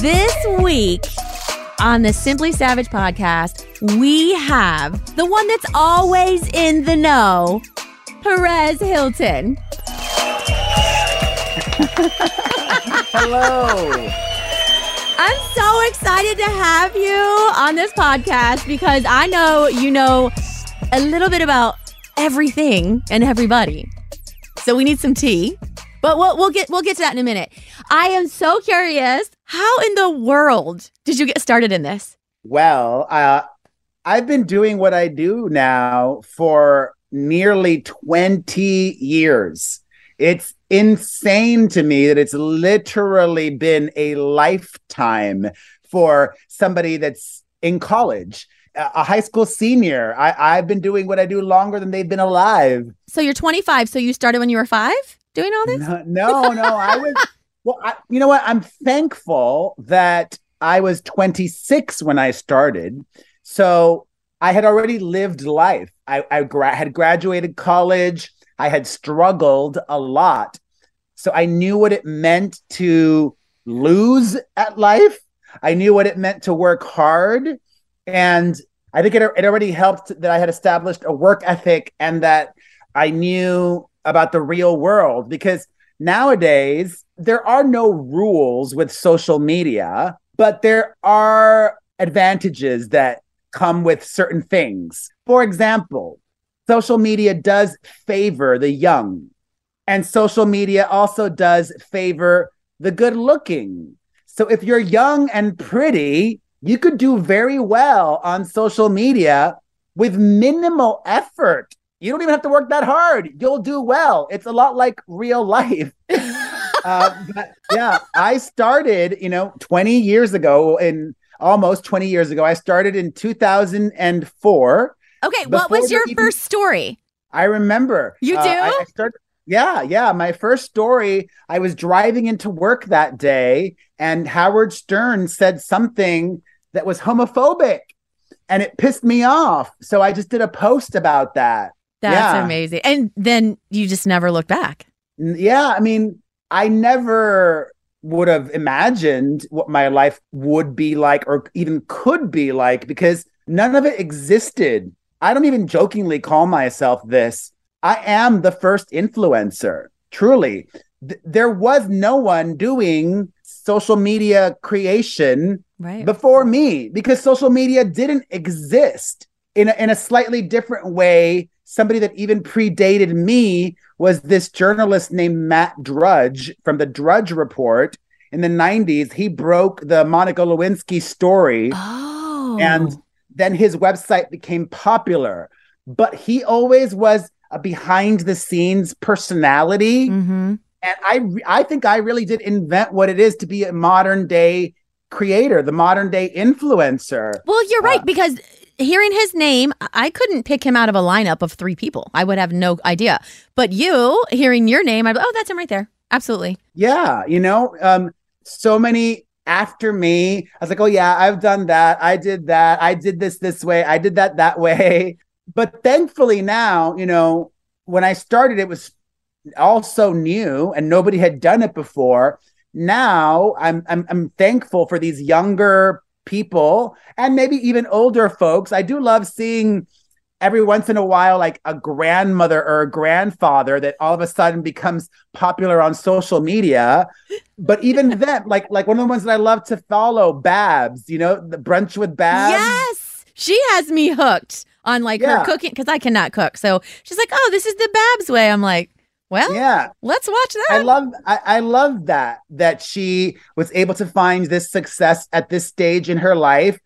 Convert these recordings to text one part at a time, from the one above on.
This week on the Simply Savage podcast, we have the one that's always in the know, Perez Hilton. Hello. I'm so excited to have you on this podcast because I know you know a little bit about everything and everybody. So we need some tea. But we'll, we'll get we'll get to that in a minute. I am so curious. How in the world did you get started in this? Well, uh, I've been doing what I do now for nearly 20 years. It's insane to me that it's literally been a lifetime for somebody that's in college, a high school senior. I, I've been doing what I do longer than they've been alive. So you're 25. So you started when you were five doing all this? No, no, no I was. Well, I, you know what? I'm thankful that I was 26 when I started. So I had already lived life. I, I gra- had graduated college. I had struggled a lot. So I knew what it meant to lose at life. I knew what it meant to work hard. And I think it, it already helped that I had established a work ethic and that I knew about the real world because nowadays there are no rules with social media, but there are advantages that come with certain things. For example, social media does favor the young, and social media also does favor the good looking. So if you're young and pretty, you could do very well on social media with minimal effort. You don't even have to work that hard. You'll do well. It's a lot like real life. uh, but yeah, I started, you know, 20 years ago, in almost 20 years ago. I started in 2004. Okay, what was your even, first story? I remember. You do? Uh, I, I started, yeah, yeah. My first story, I was driving into work that day, and Howard Stern said something that was homophobic, and it pissed me off. So I just did a post about that. That's yeah. amazing. And then you just never looked back. Yeah, I mean, I never would have imagined what my life would be like or even could be like because none of it existed. I don't even jokingly call myself this. I am the first influencer. Truly, Th- there was no one doing social media creation Right. before me because social media didn't exist in a, in a slightly different way. Somebody that even predated me was this journalist named Matt Drudge from the Drudge Report in the 90s. He broke the Monica Lewinsky story oh. and then his website became popular. But he always was a behind the scenes personality. hmm And I, I think I really did invent what it is to be a modern day creator, the modern day influencer. Well, you're Uh, right because hearing his name, I- couldn't pick him out of a lineup of three people. I would have no idea. But you hearing your name, I'd be, oh, that's him right there. Absolutely. Yeah, you know, um, so many after me. I was like, oh yeah, I've done that. I did that. I did this this way. I did that that way. But thankfully now, you know, when I started, it was all so new and nobody had done it before. Now I'm I'm I'm thankful for these younger people and maybe even older folks. I do love seeing every once in a while like a grandmother or a grandfather that all of a sudden becomes popular on social media but even then like like one of the ones that i love to follow babs you know the brunch with babs Yes. She has me hooked on like her cooking because I cannot cook. So she's like, oh, this is the Babs way. I'm like, well, yeah let's watch that. i love I, I love that that she was able to find this success at this stage in her life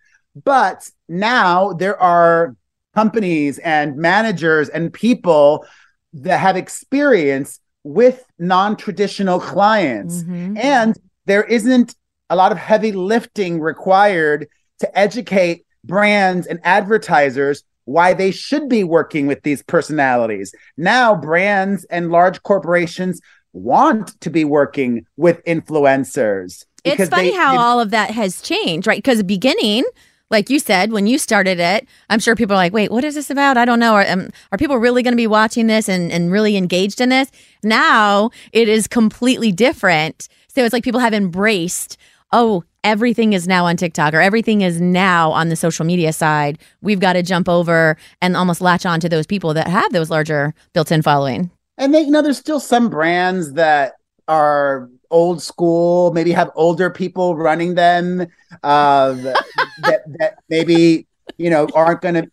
but now there are companies and managers and people that have experience with non-traditional clients Mhm. and there isn't a lot of heavy lifting required to educate brands and advertisers why they should be working with these personalities. Now, brands and large corporations want to be working with influencers. It's funny they- how they- all of that has changed, right? Because beginning, like you said, when you started it, I'm sure people are like, wait, what is this about? I don't know. Are, um, are people really going to be watching this and, and really engaged in this? Now it is completely different. So it's like people have embraced, oh, everything is now on TikTok or everything is now on the social media side. We've got to jump over and almost latch on to those people that have those larger built in following. And they, you know, there's still some brands that are old school, maybe have older people running them, uh, that that maybe you know aren't going to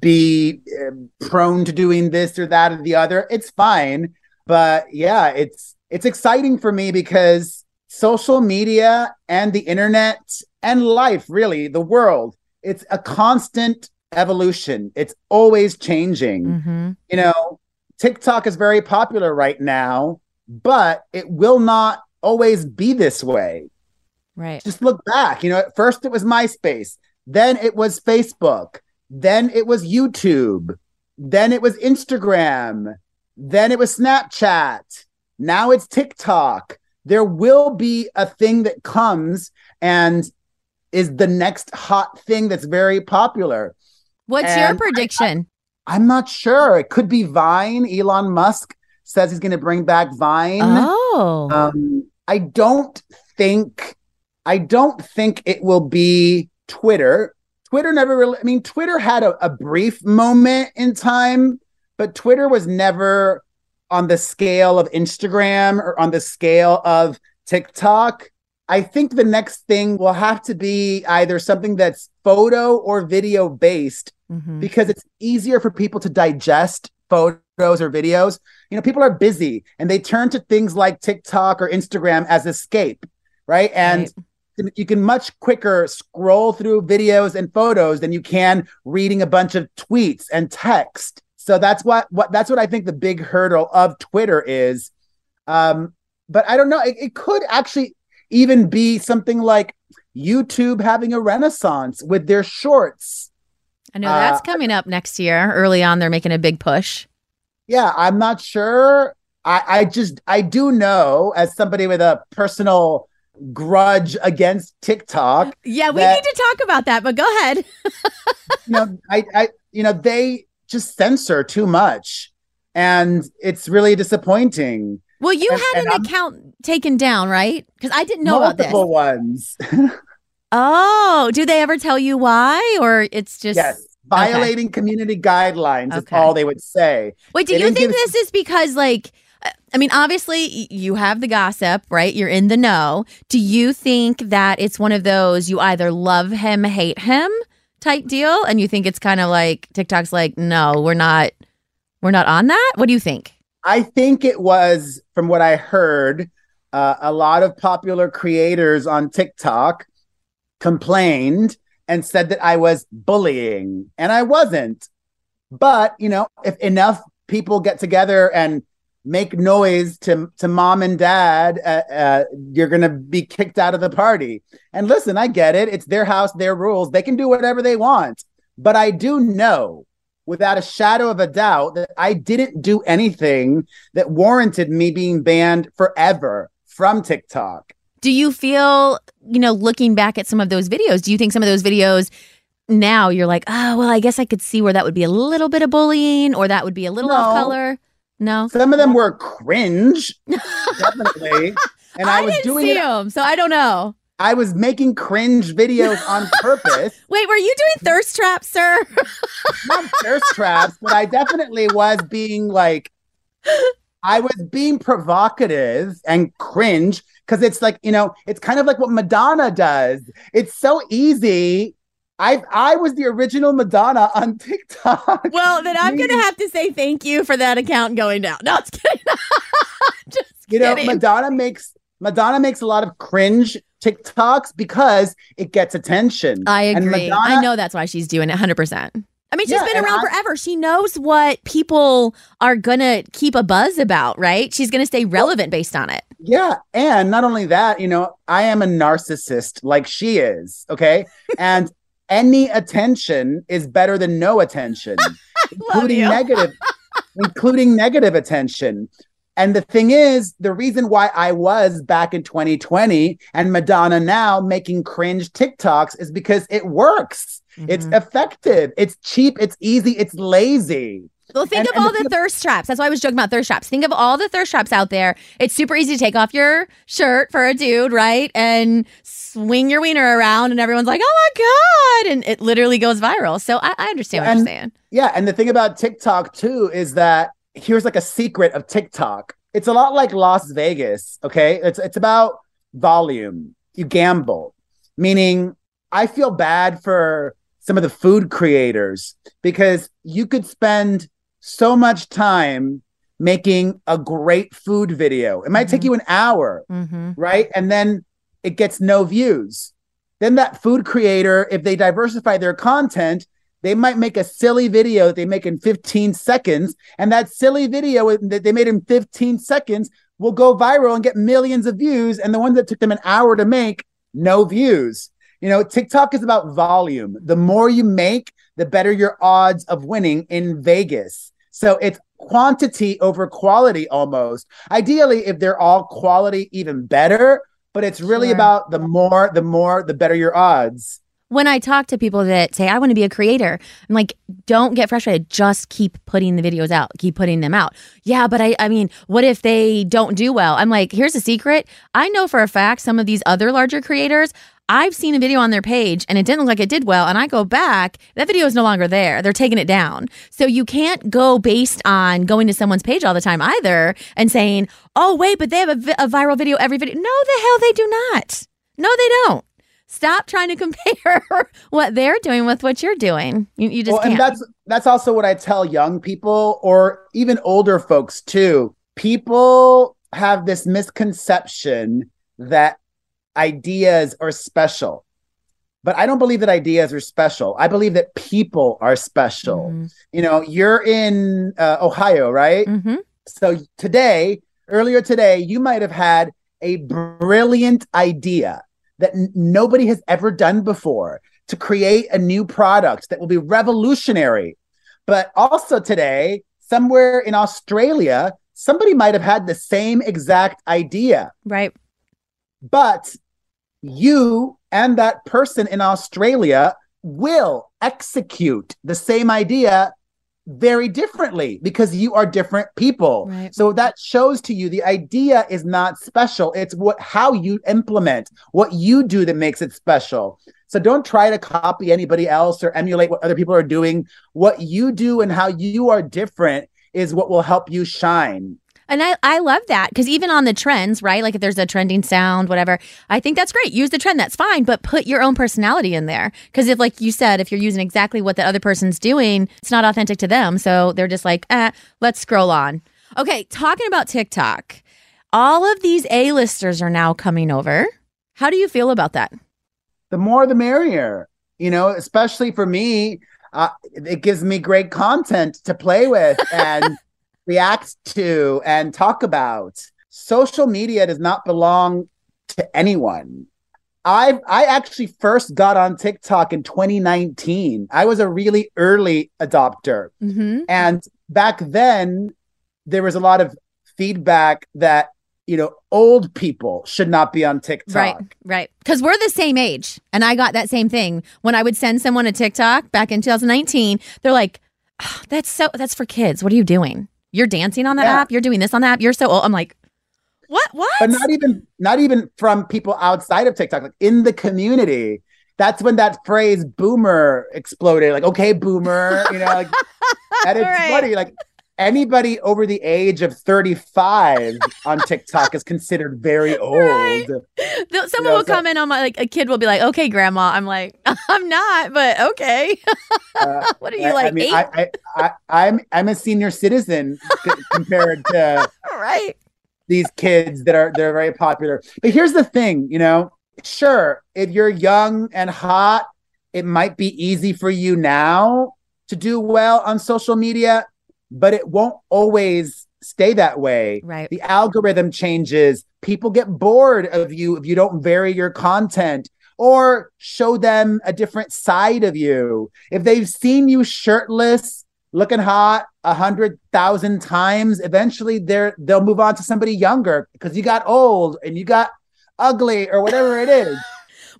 be uh, prone to doing this or that or the other. It's fine, but yeah, it's it's exciting for me because social media and the internet and life, really, the world, it's a constant evolution. It's always changing Mm-hmm. you know, TikTok is very popular right now, but it will not always be this way. Right. Just look back. You know, at first it was MySpace, then it was Facebook, then it was YouTube, then it was Instagram, then it was Snapchat, now it's TikTok. There will be a thing that comes and is the next hot thing that's very popular. What's And your I- prediction? I'm not sure. It could be Vine. Elon Musk says he's going to bring back Vine. oh. Um, I don't think. I don't think it will be Twitter. Twitter never really. I mean, Twitter had a, a brief moment in time, but Twitter was never on the scale of Instagram or on the scale of TikTok. I think the next thing will have to be either something that's photo or video based Mhm. because it's easier for people to digest photos or videos. You know, people are busy and they turn to things like TikTok or Instagram as escape, right? And you can much quicker scroll through videos and photos than you can reading a bunch of tweets and text. So that's what what that's what I think the big hurdle of Twitter is. Um, but I don't know. It, it could actually even be something like YouTube having a renaissance with their shorts. I know that's Uh, coming up next year. Early on, they're making a big push. Yeah, I'm not sure. I, I just I do know as somebody with a personal grudge against TikTok, Yeah, we that- need to talk about that, but go ahead. you know, I, I you know, they just censor too much. And it's really disappointing. Well, you And- had and an I'm- account taken down, right? Because I didn't know about this. Multiple ones. Oh, do they ever tell you why, or it's just yes. violating community guidelines is all they would say. Wait, do They you think give- this is because like uh, I mean obviously you have the gossip, right? You're in the know. Do you think that it's one of those you either love him, hate him type deal and you think it's kind of like TikTok's like, "No, we're not we're not on that?" What do you think? I think it was, from what I heard, uh, a lot of popular creators on TikTok complained and said that I was bullying, and I wasn't. But you know, if enough people get together and make noise to to mom and dad, uh, uh, you're gonna be kicked out of the party. And listen, I get it; it's their house, their rules. They can do whatever they want. But I do know without a shadow of a doubt that I didn't do anything that warranted me being banned forever from TikTok. Do you feel, you know, looking back at some of those videos, do you think some of those videos now you're like, "Oh, well, I guess I could see where that would be a little bit of bullying or that would be a little off color?" No. Some of them were cringe, definitely. And I, I, was doing it. them, so I don't know. I was making cringe videos on purpose, Wait, were you doing thirst traps, sir? not thirst traps, but I definitely was being like, I was being provocative and cringe because it's like, you know, it's kind of like what Madonna does. It's so easy. I I was the original Madonna on TikTok. well, then I'm gonna have to say thank you for that account going down. No, it's kidding. Just you know madonna makes madonna makes a lot of cringe tiktoks because it gets attention I And agree. Madonna- I know that's why she's doing it 100%. I mean, she's Yeah, been around I- forever. She knows what people are going to keep a buzz about, right? She's going to stay relevant based on it. yeah and not only that you know i am a narcissist like she is okay and any attention is better than no attention including negative including negative attention. And the thing is the reason why i was back in 2020 and madonna now making cringe tiktoks is because it works. It's Mhm. effective. It's cheap. It's easy. It's lazy Well, think And- of and all the the thirst traps. That's why I was joking about thirst traps. Think of all the thirst traps out there. It's super easy to take off your shirt for a dude, right? And swing your wiener around, and everyone's like, oh my God. And it literally goes viral. So I, I understand what And- you're saying. Yeah, and the thing about TikTok too is that here's like a secret of TikTok. It's a lot like Las Vegas, okay? It's it's about volume. You gamble. Meaning I feel bad for some of the food creators because you could spend so much time making a great food video. It might take Mhm. you an hour Mm-hmm. right? And then it gets no views. Then that food creator, if they diversify their content, they might make a silly video that they make in 15 seconds. And that silly video that they made in 15 seconds will go viral and get millions of views. And the one that took them an hour to make, no views. You know, TikTok is about volume. The more you make, the better your odds of winning in Vegas. So it's quantity over quality almost. Ideally, if they're all quality, even better. But it's really Sure. about the more, the more, the better your odds. When I talk to people that say, I want to be a creator, I'm like, don't get frustrated. Just keep putting the videos out, keep putting them out. Yeah, but I, I mean, what if they don't do well? I'm like, here's a secret. I know for a fact some of these other larger creators, I've seen a video on their page and it didn't look like it did well. And I go back, that video is no longer there. They're taking it down. So you can't go based on going to someone's page all the time either and saying, oh, wait, but they have a, vi- a viral video every video. No, the hell they do not. No, they don't. Stop trying to compare what they're doing with what you're doing. You, you just well, can't. and that's that's also what I tell young people or even older folks too. People have this misconception that ideas are special. But I don't believe that ideas are special. I believe that people are special. Mhm. You know, you're in uh, Ohio, right? Mhm. So today, earlier today, you might have had a brilliant idea that n- nobody has ever done before to create a new product that will be revolutionary. But also today, somewhere in Australia, somebody might have had the same exact idea, Right. but you and that person in Australia will execute the same idea very differently because you are different people. Right. So that shows to you the idea is not special. It's what how you implement, what you do that makes it special. So don't try to copy anybody else or emulate what other people are doing. What you do and how you are different is what will help you shine. And I, I love that because even on the trends, right? Like if there's a trending sound, whatever, I think that's great. Use the trend, that's fine, but put your own personality in there. Because if, like you said, if you're using exactly what the other person's doing, it's not authentic to them. So they're just like, eh, let's scroll on. Okay, talking about TikTok, all of these A-listers are now coming over. How do you feel about that? The more the merrier, you know, especially for me. Uh, it gives me great content to play with and react to and talk about. Social media does not belong to anyone. I I actually first got on TikTok in 2019. I was a really early adopter. Mm-hmm. And back then there was a lot of feedback that you know old people should not be on TikTok. Right, right. Because we're the same age, and I got that same thing when I would send someone a TikTok back in 2019. They're like, "Oh, "That's so that's for kids. What are you doing? You're dancing on that Yeah. app. You're doing this on that app. You're so old." I'm like, "What? What?" But not even not even from people outside of TikTok, like in the community. That's when that phrase boomer exploded. Like, okay, boomer, you know, like and it's Right. funny, like anybody over the age of 35 on TikTok is considered very old. Right. Someone know, will so- comment on my like a kid will be like, "Okay, grandma." I'm like, "I'm not," but okay. Uh, what are you I, like? I mean? I, I, I, I'm I'm a senior citizen c- compared to right. these kids that are they're very popular. But here's the thing, you know, sure, if you're young and hot, it might be easy for you now to do well on social media, but it won't always stay that way. Right. The algorithm changes. People get bored of you if you don't vary your content or show them a different side of you. If they've seen you shirtless, looking hot a hundred thousand times, eventually they're they'll move on to somebody younger because you got old and you got ugly or whatever it is.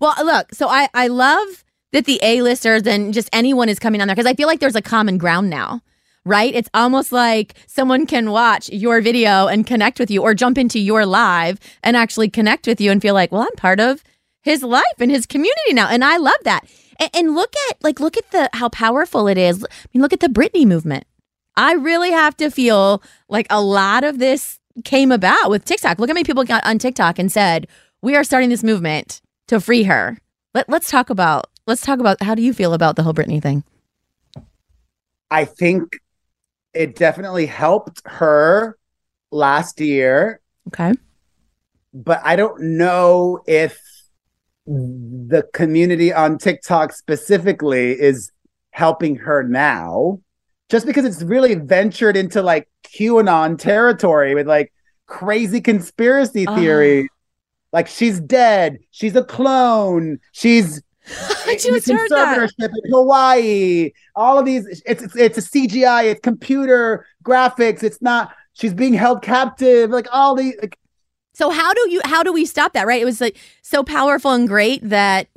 Well, look, so I I love that the A-listers and just anyone is coming on there because I feel like there's a common ground now. Right? It's almost like someone can watch your video and connect with you or jump into your live and actually connect with you and feel like, well, I'm part of his life and his community now. And I love that. And, and look at like look at the how powerful it is. I mean, look at the Britney movement. I really have to feel like a lot of this came about with TikTok. Look how many people got on TikTok and said, "We are starting this movement to free her." Let, let's talk about let's talk about how do you feel about the whole Britney thing? I think it definitely helped her last year, Okay. but I don't know if the community on TikTok specifically is helping her now. Just because it's really ventured into like QAnon territory with like crazy conspiracy ah. Oh. theory. Like she's dead, she's a clone, she's I just heard that. in Hawaii. All of these, it's, it's it's a CGI, it's computer graphics. It's not. She's being held captive. Like all these. Like, So how do you how do we stop that? Right? It was like so powerful and great that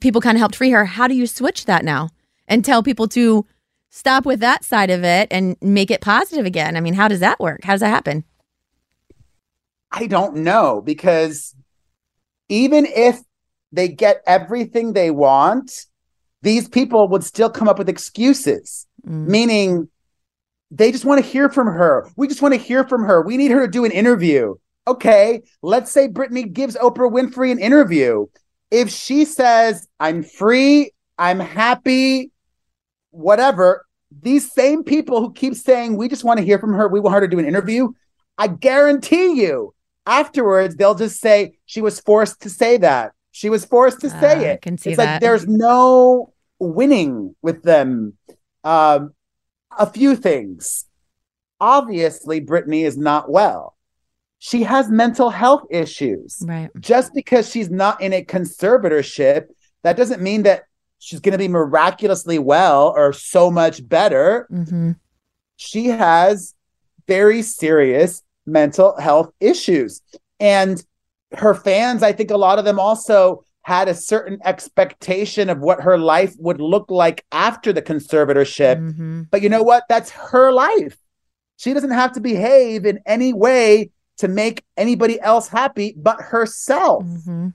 people kind of helped free her. How do you switch that now and tell people to stop with that side of it and make it positive again? I mean, how does that work? How does that happen? I don't know because even if they get everything they want, these people would still come up with excuses. Mm. meaning they just want to hear from her. We just want to hear from her. We need her to do an interview. Okay, let's say Britney gives Oprah Winfrey an interview. If she says, I'm free, I'm happy, whatever, these same people who keep saying, we just want to hear from her, we want her to do an interview, I guarantee you, afterwards, they'll just say, she was forced to say that. She was forced to Ah, say I it. can see it's that. like there's no winning with them. Um, a few things. Obviously, Britney is not well. She has mental health issues. Right. Just because she's not in a conservatorship, that doesn't mean that she's going to be miraculously well or so much better. hmm She has very serious mental health issues. And her fans, I think a lot of them also had a certain expectation of what her life would look like after the conservatorship. hmm But you know what? That's her life. She doesn't have to behave in any way to make anybody else happy but herself. hmm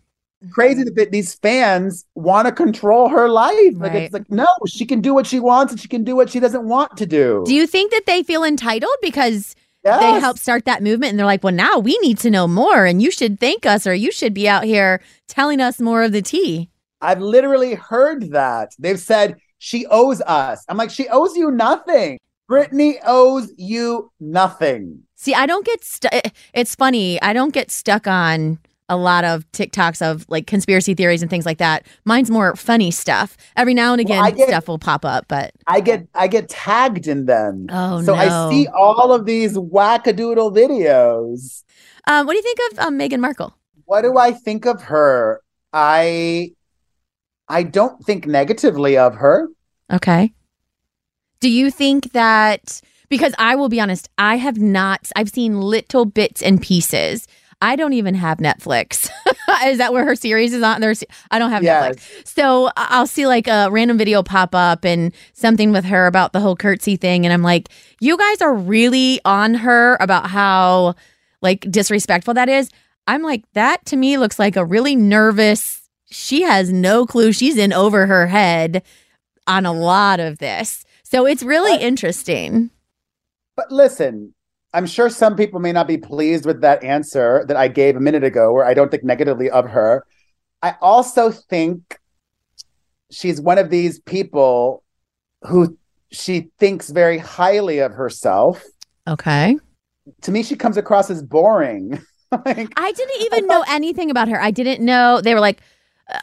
crazy that these fans want to control her life. Like it's like no, she can do what she wants and she can do what she doesn't want to do. Do you think that they feel entitled because they Yes. helped start that movement and they're like, well, now we need to know more and you should thank us or you should be out here telling us more of the tea? I've literally heard that. They've said she owes us. I'm like, she owes you nothing. Britney owes you nothing. See, I don't get stuck. It's funny. I don't get stuck on a lot of TikToks of like conspiracy theories and things like that. Mine's more funny stuff. Every now and again, I get- stuff will pop up, but I get I get tagged in them. Oh, so no. I see all of these wackadoodle videos. um, what do you think of um, Meghan Markle? What do I think of her? I I don't think negatively of her. Okay. Do you think that because I will be honest, I have not I've seen little bits and pieces. I don't even have Netflix. is that where her series is on? There's I don't have Yes. Netflix. So I'll see like a random video pop up and something with her about the whole curtsy thing and I'm like, "You guys are really on her about how like disrespectful that is." I'm like, "That to me looks like a really nervous she has no clue she's in over her head on a lot of this. So it's really What? interesting. But listen, I'm sure some people may not be pleased with that answer that I gave a minute ago, where I don't think negatively of her. I also think she's one of these people who she thinks very highly of herself. Okay. To me, she comes across as boring. like, I didn't even know anything about her. I didn't know they were like,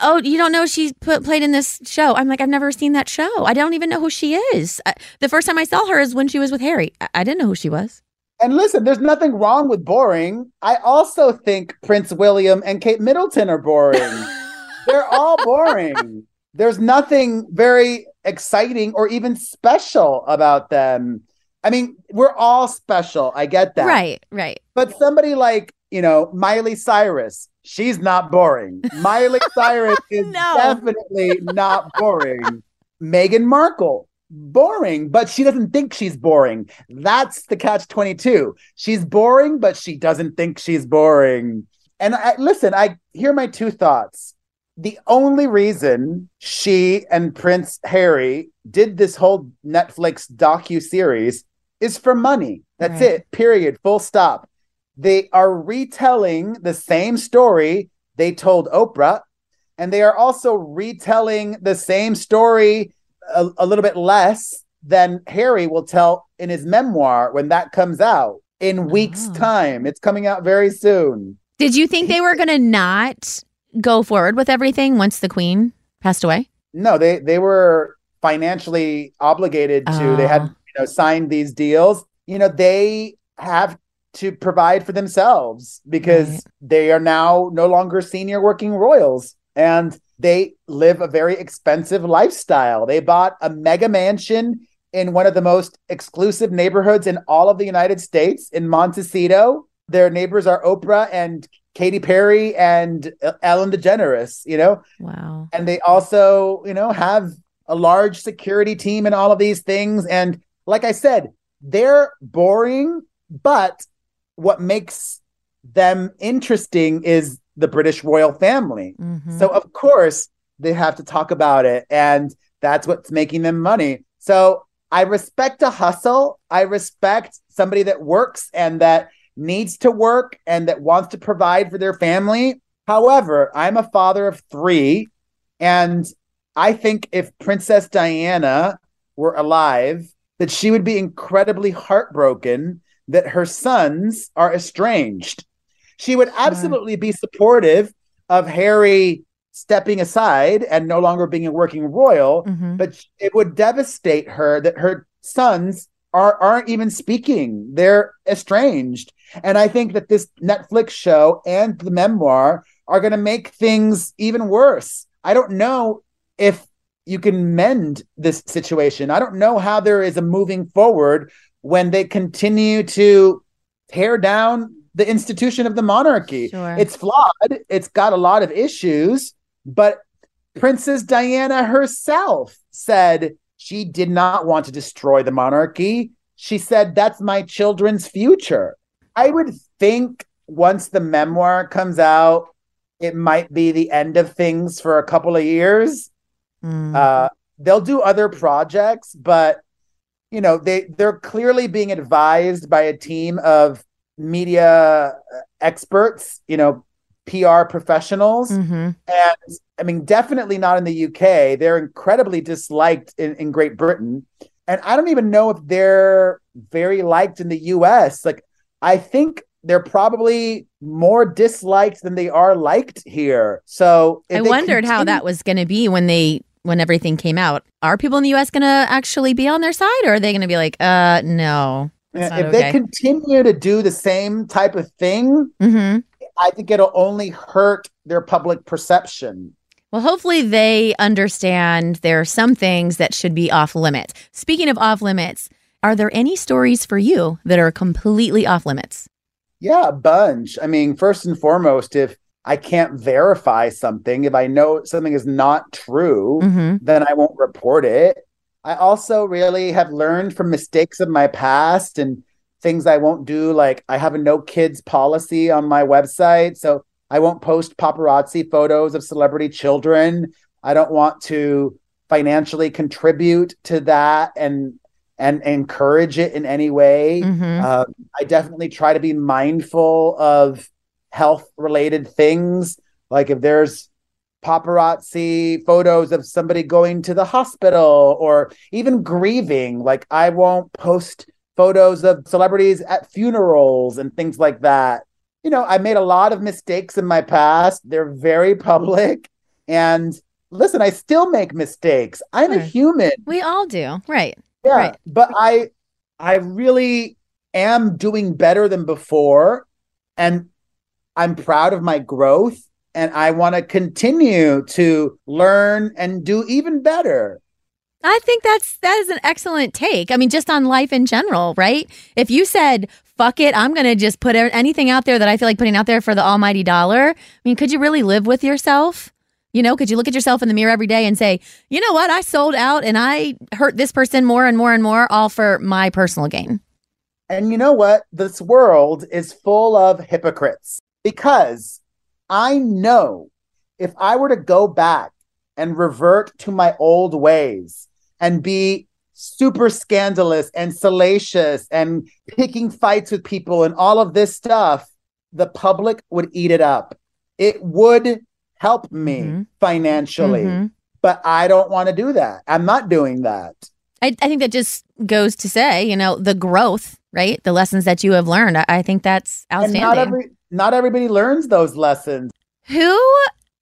"Oh, you don't know she put, played in this show." I'm like, "I've never seen that show. I don't even know who she is." I, the first time I saw her is when she was with Harry. I, I didn't know who she was. And listen, there's nothing wrong with boring. I also think Prince William and Kate Middleton are boring. They're all boring. There's nothing very exciting or even special about them. I mean, we're all special. I get that. Right, right. But somebody like, you know, Miley Cyrus, she's not boring. Miley Cyrus is No. definitely not boring. Meghan Markle, boring, but she doesn't think she's boring. That's the catch 22. She's boring, but she doesn't think she's boring. And I, listen, I hear my two thoughts. The only reason she and Prince Harry did this whole Netflix docu series is for money. That's Right. it. Period. Full stop. They are retelling the same story they told Oprah, and they are also retelling the same story a, a little bit less than Harry will tell in his memoir when that comes out in weeks' Oh. time. It's coming out very soon. Did you think they were going to not go forward with everything once the queen passed away? No, they they were financially obligated to. They had Oh. you know signed these deals. You know they have to provide for themselves because Right. they are now no longer senior working royals and they live a very expensive lifestyle. They bought a mega mansion in one of the most exclusive neighborhoods in all of the United States in Montecito. Their neighbors are Oprah and Katy Perry and Ellen DeGeneres, you know? Wow. and they also you know have a large security team and all of these things and like i said they're boring but what makes them interesting is the british royal family Mhm. so of course they have to talk about it and that's what's making them money so i respect a hustle i respect somebody that works and that needs to work and that wants to provide for their family however i'm a father of three and I think if Princess Diana were alive, that she would be incredibly heartbroken that her sons are estranged. She would absolutely be supportive of Harry stepping aside and no longer being a working royal, Mhm. but it would devastate her that her sons are aren't even speaking. They're estranged. And I think that this Netflix show and the memoir are going to make things even worse. I don't know if you can mend this situation. I don't know how there is a moving forward when they continue to tear down the institution of the monarchy. Sure. It's flawed. It's got a lot of issues, but Princess Diana herself said she did not want to destroy the monarchy. She said, That's my children's future. I would think once the memoir comes out, it might be the end of things for a couple of years. Mm. Uh, they'll do other projects, but you know they they're clearly being advised by a team of media experts. You know, PR professionals, Mhm. and I mean, definitely not in the UK. They're incredibly disliked in, in Great Britain, and I don't even know if they're very liked in the US. Like, I think they're probably more disliked than they are liked here. So I wondered how that was going to be when they when everything came out. Are people in the U.S. going to actually be on their side, or are they going to be like, uh, no, if not they continue to do the same type of thing, hmm I think it'll only hurt their public perception. Well, hopefully they understand there are some things that should be off limits. Speaking of off limits, are there any stories for you that are completely off limits? Yeah, a bunch. I mean, first and foremost, if I can't verify something, if I know something is not true, hmm then I won't report it. I also really have learned from mistakes of my past and things I won't do. Like I have a no kids policy on my website. So I won't post paparazzi photos of celebrity children. I don't want to financially contribute to that and and encourage it in any way. hmm Uh, I definitely try to be mindful of health related things. Like if there's paparazzi photos of somebody going to the hospital or even grieving, like I won't post photos of celebrities at funerals and things like that. You know, I made a lot of mistakes in my past. They're very public. And listen, I still make mistakes. I'm a human. we all do, right? Yeah, Right. but I I really am doing better than before and I'm proud of my growth and I want to continue to learn and do even better. I think that's that is an excellent take. I mean, just on life in general, right? If you said, "Fuck it, I'm going to just put anything out there that I feel like putting out there for the almighty dollar," I mean, could you really live with yourself? You know, could you look at yourself in the mirror every day and say, "You know what? I sold out and I hurt this person more and more and more, all for my personal gain." And you know what? This world is full of hypocrites because I know if I were to go back and revert to my old ways and be super scandalous and salacious and picking fights with people and all of this stuff, the public would eat it up. It would help me Mhm. financially, Mhm. but I don't want to do that. I'm not doing that. I, I think that just goes to say, you know, the growth, right? The lessons that you have learned. I, I think that's And outstanding. not every not everybody learns those lessons. Who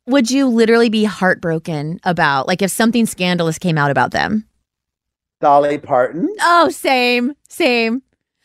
would you literally be heartbroken about? Like if something scandalous came out about them? Dolly Parton. Oh, same, same.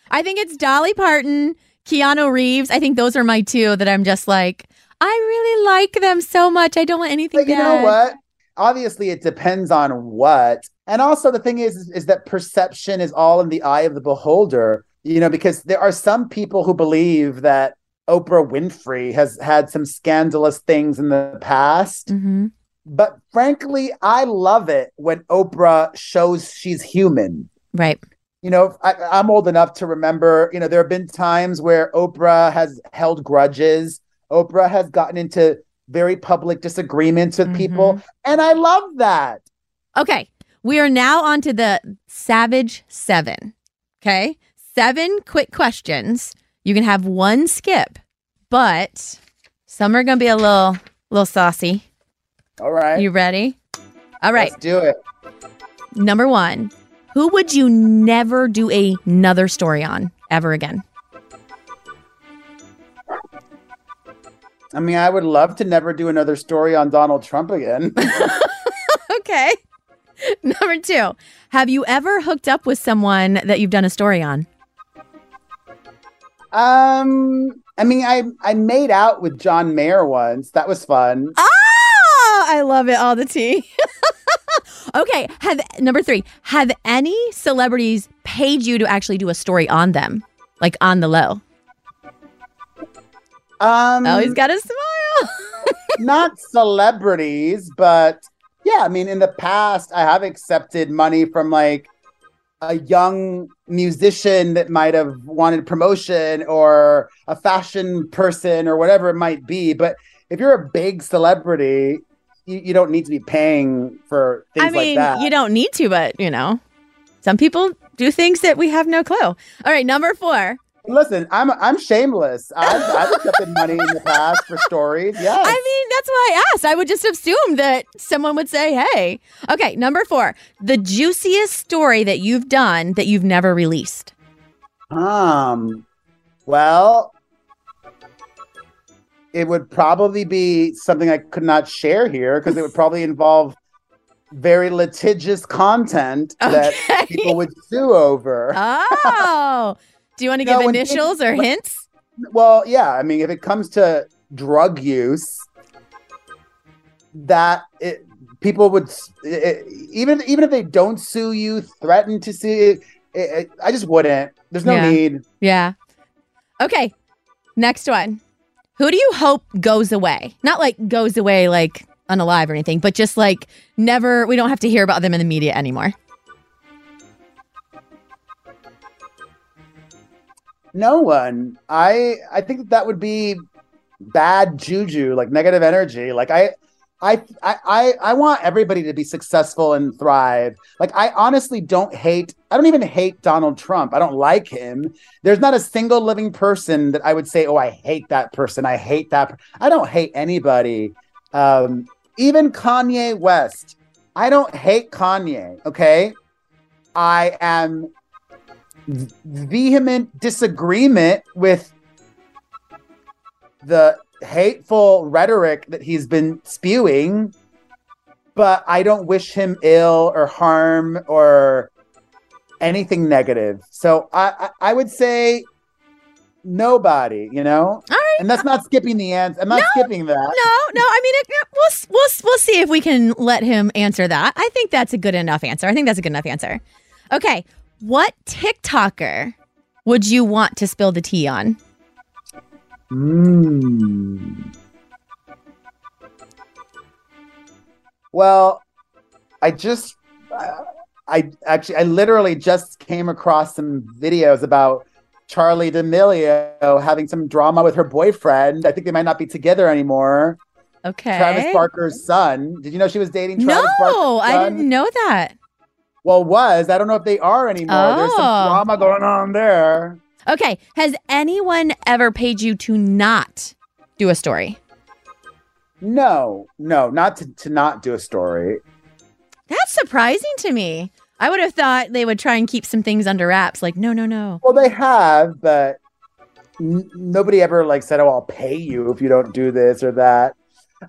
I think it's Dolly Parton, Keanu Reeves. I think those are my two that I'm just like, I really like them so much. I don't want anything But you bad. know what? Obviously, it depends on what. And also, the thing is, is that perception is all in the eye of the beholder. You know, because there are some people who believe that Oprah Winfrey has had some scandalous things in the past. hmm But frankly, I love it when Oprah shows she's human. Right. You know, I, I'm old enough to remember, you know, there have been times where Oprah has held grudges. Oprah has gotten into very public disagreements with people. And I love that. Okay. We are now on to the Savage Seven. Okay. Seven quick questions. You can have one skip, but some are going to be a little, little saucy. All right. You ready? All right. Let's do it. Number one, who would you never do another story on ever again? I mean, I would love to never do another story on Donald Trump again. Okay. Number two, have you ever hooked up with someone that you've done a story on? um, I mean, I I made out with John Mayer once. That was fun. Oh, I love it. All the tea. okay. Have number three, have any celebrities paid you to actually do a story on them? Like on the low? Um, Oh, he's got a smile. not celebrities, but yeah, I mean, in the past, I have accepted money from like a young musician that might have wanted promotion or a fashion person or whatever it might be. But if you're a big celebrity, you, you don't need to be paying for things I mean, like that. you don't need to, but you know, some people do things that we have no clue. All right, number four. Listen, I'm I'm shameless. I've, I've accepted money in the past for stories. Yes. I mean, that's why I asked. I would just assume that someone would say, hey. Okay, number four. The juiciest story that you've done that you've never released. Um, well, it would probably be something I could not share here because it would probably involve very litigious content that people would sue over. Oh. Do you want to No, give initials or when- hints? Well, yeah. I mean, if it comes to drug use, that it, people would it, even even if they don't sue you, threaten to sue. It, it, I just wouldn't. There's no Yeah. need. Yeah. Okay. Next one. Who do you hope goes away? Not like goes away like unalive or anything, but just like never, we don't have to hear about them in the media anymore. No one. I I think that, would be bad juju, like negative energy. Like. I, I I I want everybody to be successful and thrive. Like I honestly don't hate. I don't even hate Donald Trump. I don't like him. There's not a single living person that I would say, "Oh, I hate that person. I hate that." I don't hate anybody. Um, even Kanye West. I don't hate Kanye. Okay, I am vehement disagreement with the hateful rhetoric that he's been spewing, but I don't wish him ill or harm or anything negative. So I, I, I would say nobody, you know? All right. And that's not skipping the answer. I'm not skipping that. No, no. I mean, it, we'll we'll we'll see if we can let him answer that. I think that's a good enough answer. I think that's a good enough answer. Okay, what TikToker would you want to spill the tea on? Mm. Well, I just, uh, I actually, I literally just came across some videos about Charli D'Amelio having some drama with her boyfriend. I think they might not be together anymore. Okay, Travis Barker's son. Did you know she was dating Travis Barker's No, I didn't know that. Well, was I don't know if they are anymore. There's some Oh. drama going on there. Okay, has anyone ever paid you to not do a story? No, no, not to, to not do a story. That's surprising to me. I would have thought they would try and keep some things under wraps. Like, no, no, no. Well, they have, but n- nobody ever like said, "Oh, I'll pay you if you don't do this or that."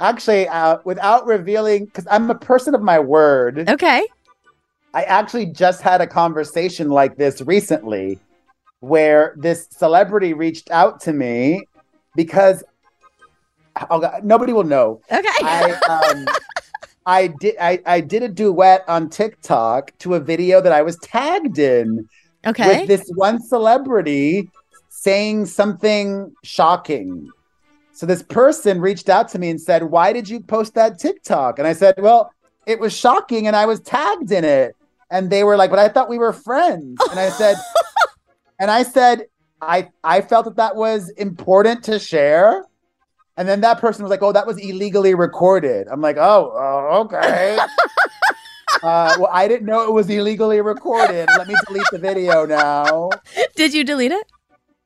Actually, uh, without revealing, because I'm a person of my word, Okay. I actually just had a conversation like this recently, where this celebrity reached out to me because oh God, nobody will know. Okay. I um, I did I, I did a duet on TikTok to a video that I was tagged in okay. with this one celebrity saying something shocking. So this person reached out to me and said, "Why did you post that TikTok?" And I said, "Well, it was shocking and I was tagged in it." And they were like, "But I thought we were friends." And I said and I said, "I I felt that that was important to share." And then that person was like, "Oh, that was illegally recorded." I'm like, "Oh, uh, okay." uh, well, I didn't know it was illegally recorded. Let me delete the video now. Did you delete it?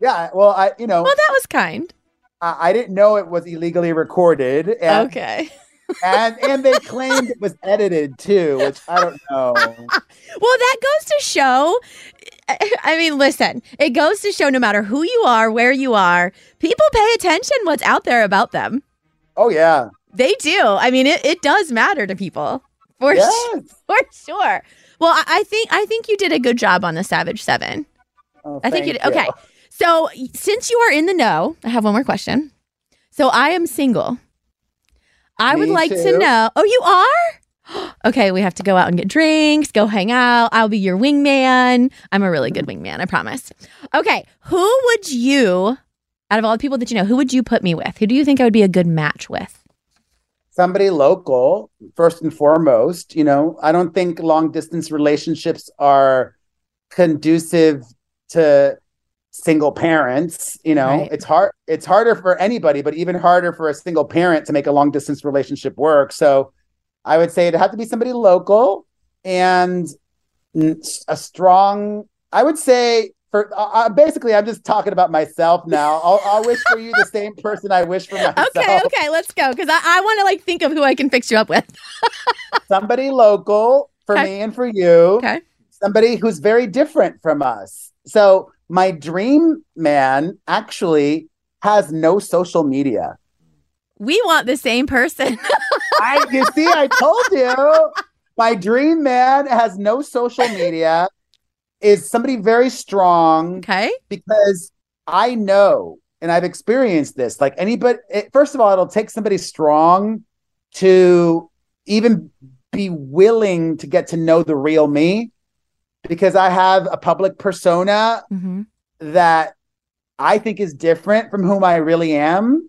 Yeah, well, I you know Well, that was kind. I, I didn't know it was illegally recorded, Okay. And and they claimed it was edited too, which I don't know. Well, that goes to show. I mean, listen, it goes to show no matter who you are, where you are, people pay attention what's out there about them. Oh yeah, They do. I mean, it, it does matter to people for yes. su- for sure. Well, I, I think I think you did a good job on the Savage Seven. Oh, I think you did. Okay. So since you are in the know, I have one more question. So I am single. I would like to know. Oh, you are? okay, we have to go out and get drinks, go hang out. I'll be your wingman. I'm a really good wingman, I promise. Okay, who would you, out of all the people that you know, who would you put me with? Who do you think I would be a good match with? Somebody local, first and foremost. You know, I don't think long distance relationships are conducive to single parents you know Right. it's hard it's harder for anybody but even harder for a single parent to make a long distance relationship work so i would say it had to be somebody local and a strong i would say for uh, uh, basically i'm just talking about myself now I'll, I'll wish for you the same person i wish for myself Okay, okay, let's go. Because I, I want to like think of who I can fix you up with. somebody local for Okay. me and for you Okay. somebody who's very different from us. So my dream man actually has no social media. We want the same person. I you see, I told you. My dream man has no social media, is somebody very strong okay. because I know and I've experienced this. Like anybody, it, first of all, it'll take somebody strong to even be willing to get to know the real me because I have a public persona hmm that I think is different from whom I really am.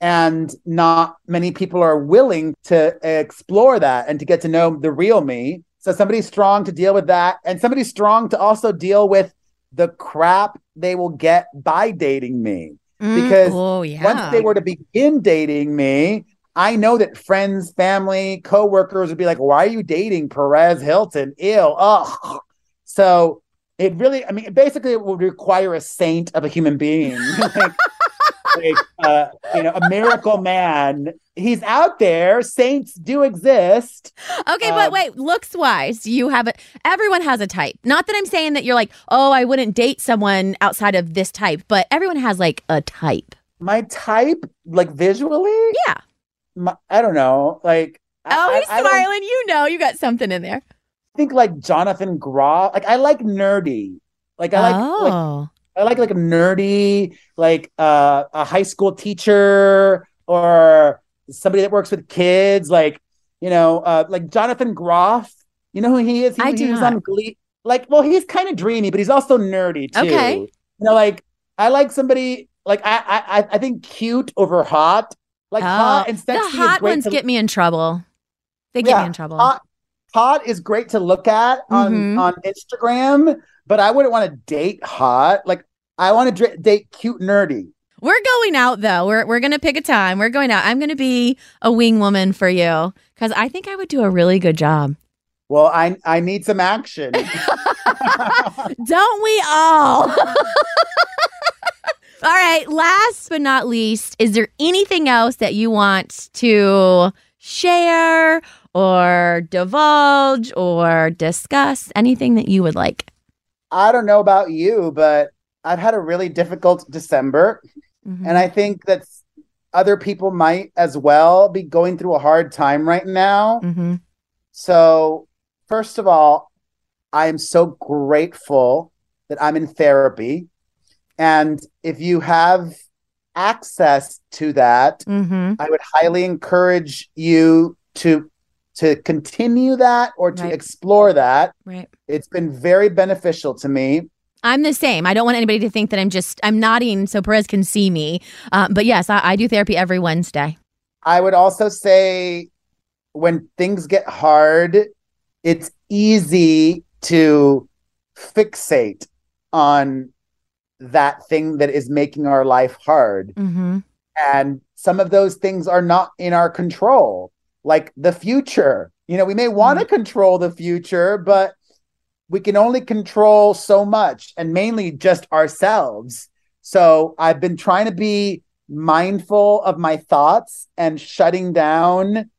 And not many people are willing to explore that and to get to know the real me. So somebody's strong to deal with that. And somebody's strong to also deal with the crap they will get by dating me. Because oh yeah. Once they were to begin dating me, I know that friends, family, coworkers would be like, "Why are you dating Perez Hilton? Ew, ugh." So it really, I mean, basically, it would require a saint of a human being, like, like uh, you know, a miracle man. He's out there. Saints do exist. Okay, but Um, wait, looks wise, you have a everyone has a type. Not that I'm saying that you're like, oh, I wouldn't date someone outside of this type, but everyone has like a type. My type, like visually, Yeah. my, I don't know, like. I- Oh, I- he's I smiling. You know, you got something in there. Think like Jonathan Groff. Like I like nerdy. Like I like, like oh, I like like a nerdy, like uh, a high school teacher or somebody that works with kids. Like you know, uh, like Jonathan Groff. You know who he is? He, I he do was not. on Glee. Like, well, he's kind of dreamy, but he's also nerdy too. Okay. You know, like I like somebody like I I I- think cute over hot. Like Oh, hot and the sexy is hot ones to- get me in trouble. They get Yeah, me in trouble. hot hot is great to look at on Mhm. on Instagram, but I wouldn't want to date hot. Like I want to dr- date cute nerdy. We're going out though. We're we're gonna pick a time. We're going out. I'm gonna be a wing woman for you because I think I would do a really good job. Well, I I need some action. Don't we all? all right. Last but not least, is there anything else that you want to share or divulge or discuss? Anything that you would like? I don't know about you, but I've had a really difficult December, Mhm. and I think that other people might as well be going through a hard time right now. Mhm. So, first of all, I am so grateful that I'm in therapy. And if you have access to that, Mhm. I would highly encourage you to to continue that or to Right. explore that. Right. It's been very beneficial to me. I'm the same. I don't want anybody to think that I'm just I'm nodding so Perez can see me. Uh, but yes, I, I do therapy every Wednesday. I would also say when things get hard, it's easy to fixate on that thing that is making our life hard. Mm-hmm. And some of those things are not in our control, like the future. You know, we may want to control the future, but we can only control so much and mainly just ourselves. So I've been trying to be mindful of my thoughts and shutting down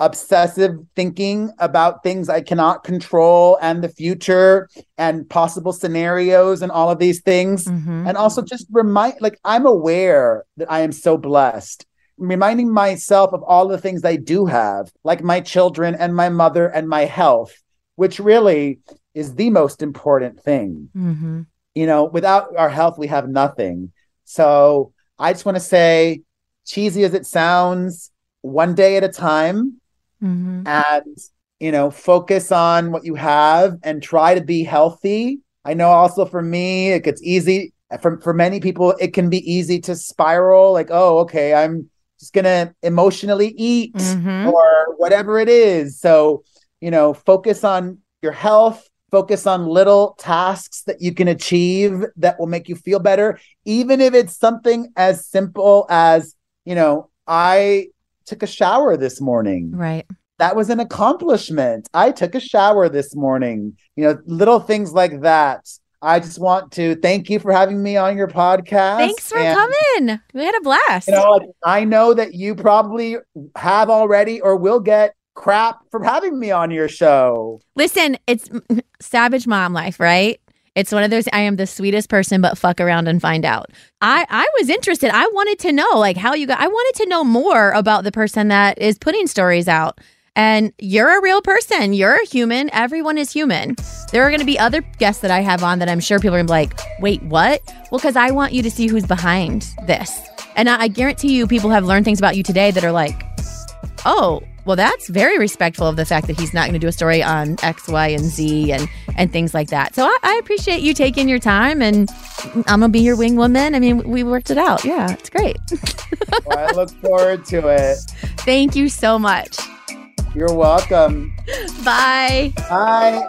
obsessive thinking about things I cannot control and the future and possible scenarios and all of these things Mm-hmm. and also just remind like i'm aware that i am so blessed reminding myself of all the things i do have like my children and my mother and my health which really is the most important thing Mm-hmm. you know without our health we have nothing so i just want to say cheesy as it sounds one day at a time Mm-hmm. and you know focus on what you have and try to be healthy i know also for me it gets easy for, for many people it can be easy to spiral like oh okay i'm just gonna emotionally eat Mhm. or whatever it is so you know focus on your health focus on little tasks that you can achieve that will make you feel better, even if it's something as simple as, you know, I took a shower this morning. Right. That was an accomplishment. I took a shower this morning. You know, little things like that. I just want to thank you for having me on your podcast. Thanks for and, coming. We had a blast. You know, I know that you probably have already or will get crap for having me on your show. Listen, it's savage mom life, right? It's one of those I am the sweetest person, but fuck around and find out. I I was interested. I wanted to know like how you got I wanted to know more about the person that is putting stories out. And you're a real person. You're a human. Everyone is human. There are going to be other guests that I have on that I'm sure people are going to be like, wait, what? Well, because I want you to see who's behind this. And I, I guarantee you, people have learned things about you today that are like, oh, well, that's very respectful of the fact that he's not going to do a story on X, Y, and Z and and things like that. So I, I appreciate you taking your time, and I'm gonna be your wing woman. I mean, we worked it out. Yeah, it's great. well, I look forward to it. Thank you so much. You're welcome. Bye. Bye.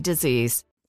disease.